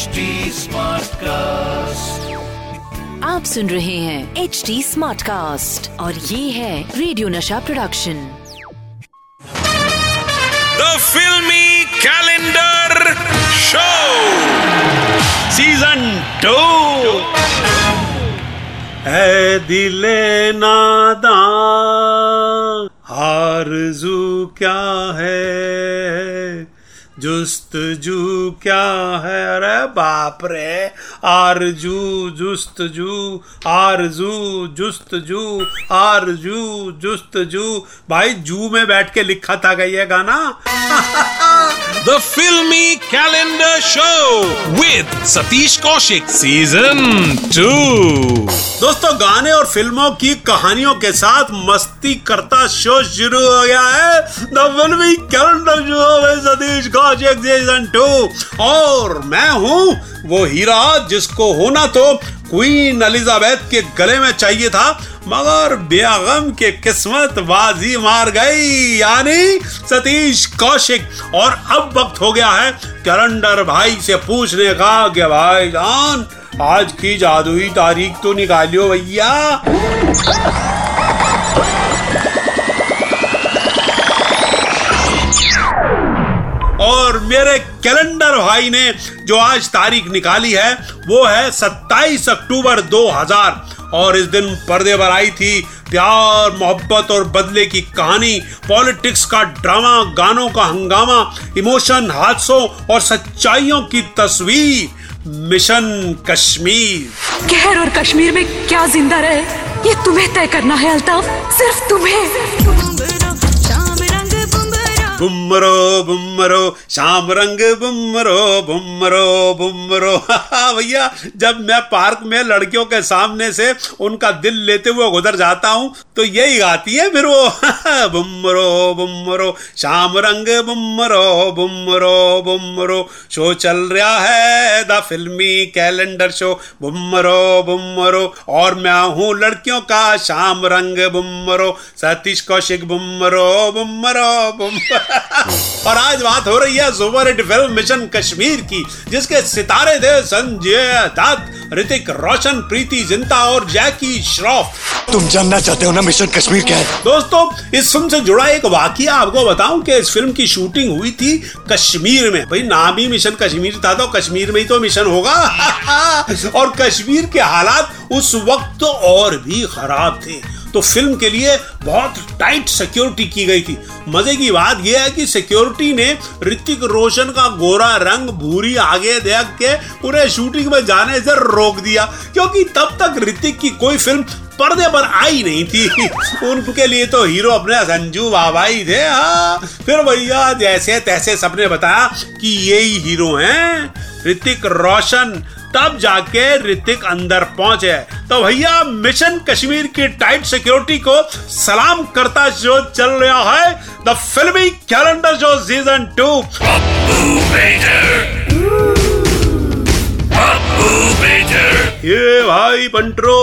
HD cast आप सुन रहे हैं एच डी स्मार्ट कास्ट और ये है radio Nasha production the filmi calendar show season two है दिले नादा आरज़ू क्या है? जुस्तजू क्या है? अरे बाप रे आर जू जुस्त जू आर जू जुस्त जू आर जुस्तजू जुस्त जू। भाई जू में बैठ के लिखा था गई ये गाना। The filmi calendar show with Satish Kaushik, Season 2 दोस्तों, गाने और फ़िल्मों की कहानियों के साथ मस्ती करता शो शुरू हो गया है। द फिल्मी कैलेंडर शो में सतीश कौशिक सीज़न टू और मैं हूँ वो हीरा जिसको होना तो क्वीन एलिजाबेथ के गले में चाहिए था, मगर बेगम के किस्मत बाजी मार गई। यानी सतीश कौशिक। और अब वक्त हो गया है कैलेंडर भाई से पूछने का कि भाई जान, आज की जादुई तारीख तो निकालियो भैया। और मेरे कैलेंडर भाई ने जो आज तारीख निकाली है वो है 27 अक्टूबर 2000 और इस दिन पर्दे पर आई थी प्यार, मोहब्बत और बदले की कहानी। पॉलिटिक्स का ड्रामा, गानों का हंगामा, इमोशन, हादसों और सच्चाइयों की तस्वीर। मिशन कश्मीर। कहर और कश्मीर में क्या ज़िंदा रहे? ये तुम्हें तय करना है, अल्ताफ। सिर्फ़ तुम्हें। बुमरो बुमरो शाम रंग बुमरो बुमरो बुमरो भैया, जब मैं पार्क में लड़कियों के सामने से उनका दिल लेते हुए गुजर जाता हूँ तो यही गाती है फिर वो। बुमरो बुमरो शाम रंग बुमरो बुमरो बुमरो शो चल रहा है द फिल्मी कैलेंडर शो। बुमरो बुमरो और मैं हूँ लड़कियों का शाम रंग बुमरो सतीश कौशिक बुमरो बुमरो बुमरो और आज बात हो रही है super hit film mission Kashmir की जिसके सितारे थे संजय दत्त ऋतिक रोशन प्रीति जिंटा और जैकी श्रॉफ। तुम जानना चाहते हो ना मिशन कश्मीर क्या है? दोस्तों इस फ़िल्म से जुड़ा एक वाकया आपको बताऊँ कि इस फ़िल्म की शूटिंग हुई थी कश्मीर में। भाई नाम ही मिशन कश्मीर था तो कश्मीर में ही तो मिशन होगा। और कश्मीर के हालात उस वक्त तो और भी खराब थे। तो फ़िल्म के लिए बहुत टाइट सिक्योरिटी की गई थी। मज़े की बात यह है कि सिक्योरिटी ने ऋतिक रोशन का गोरा रंग भूरी आगे देख के उन्हें शूटिंग में जाने से रोक दिया, क्योंकि तब तक ऋतिक की कोई फ़िल्म पर्दे पर आई नहीं थी। उनके लिए तो हीरो अपने संजू बाबा ही थे हाँ। फिर भैया जैसे तैसे सबने बताया कि यही हीरो हैं। ऋतिक रोशन, तब जाके ऋतिक अंदर पहुँचे। तो भैया, मिशन कश्मीर की टाइट सिक्योरिटी को सलाम करता जो चल रहा है, द फिल्मी कैलेंडर जो सीज़न टू ये भाई पंट्रो,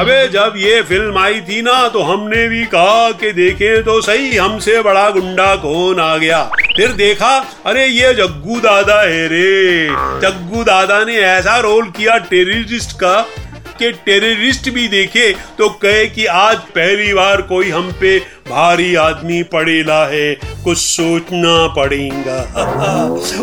अबे जब ये फ़िल्म आई थी ना तो हमने भी कहा कि देखें तो सही, हमसे बड़ा गुंडा कौन आ गया? फिर देखा, अरे ये जग्गू दादा है रे। जग्गू दादा ने ऐसा रोल किया टेररिस्ट का, कि टेररिस्ट भी देखे तो कहे कि आज पहली बार कोई हम पे भारी आदमी पड़ेला है, कुछ सोचना पड़ेगा।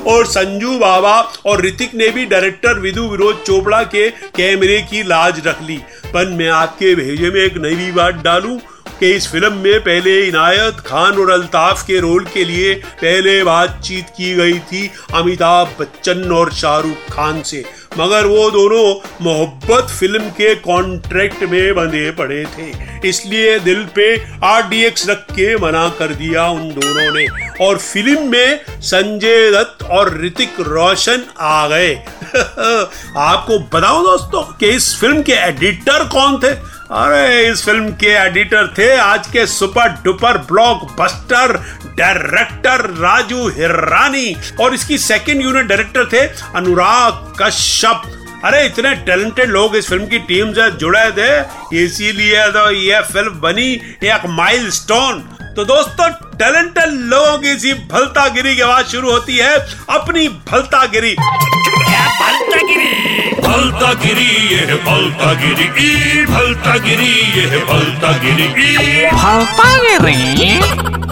और संजू बाबा और ऋतिक ने भी डायरेक्टर विधु विरोध चोपड़ा के कैमरे की लाज रख ली। पर मैं आपके भेजे में एक नई बात डालूं कि इस फ़िल्म में पहले इनायत खान और अल्ताफ के रोल के लिए पहले बातचीत की गई थी अमिताभ बच्चन और शाहरुख खान से। मगर वो दोनों मोहब्बत फ़िल्म के कॉन्ट्रैक्ट में बंधे पड़े थे। इसलिए दिल पे आरडीएक्स रख के मना कर दिया उन दोनों ने। और फ़िल्म में संजय दत्त और ऋतिक रोशन आ गए। आपको बताओ दोस्तों कि इस फ़िल्म के एडिटर कौन थे? अरे, इस फ़िल्म के एडिटर थे आज के super duper blockbuster director Raju Hirani. और इसकी सेकंड यूनिट डायरेक्टर थे अनुराग कश्यप। अरे इतने टैलेंटेड लोग इस फ़िल्म की टीम से जुड़े थे इसीलिए तो ये फ़िल्म बनी एक माइल स्टोन तो दोस्तों टैलेंटेड लोगों की इसी भलता गिरी की आवाज़ शुरू होती है अपनी भलतागिरी। भलता गिरी ये है भलता गिरी ई भलता गिरी ये है भलता गिरी ई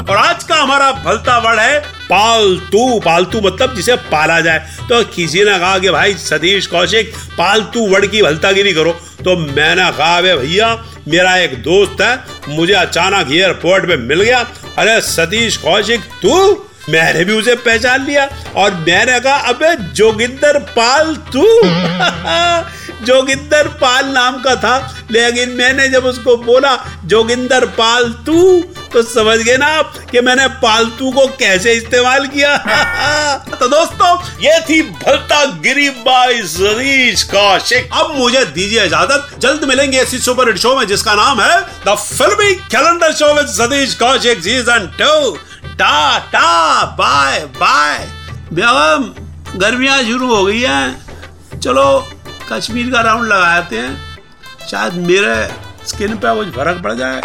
और आज का हमारा भलता वर्ड है पालतू पालतू मतलब जिसे पाला जाए। तो किसी ने कहा कि भाई सतीश कौशिक, पालतू वर्ड की भलतागिरी करो। तो मैंने कहा भैया, मेरा एक दोस्त है, मुझे अचानक एयरपोर्ट पे मिल गया। अरे सतीश कौशिक, तू? मैंने भी उसे पहचान लिया और मैंने कहा, अबे जोगिंदर पाल, तू? जोगिंदर पाल नाम का था, लेकिन मैंने जब उसको बोला, जोगिंदर पाल, तू? तो समझ गए ना आप कि मैंने पालतू को कैसे इस्तेमाल किया? तो दोस्तों, ये थी भलता गिरी बाई सतीश कौशिक अब मुझे दीजिए इजाज़त। जल्द मिलेंगे इसी सुपर हिट शो में जिसका नाम है the filmi calendar show with Satish Kaushik season two ta ta bye bye. बेगम गर्मियाँ शुरू हो गई हैं। चलो, कश्मीर का राउंड लगाते हैं। शायद मेरे स्किन पे कुछ फ़र्क पड़ जाए।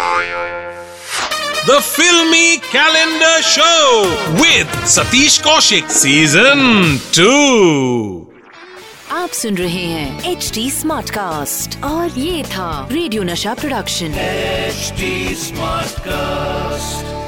The Filmy Calendar Show with Satish Kaushik Season 2. आप सुन रहे हैं एच डी स्मार्ट कास्ट और ये था radio Nasha production HD Smartcast.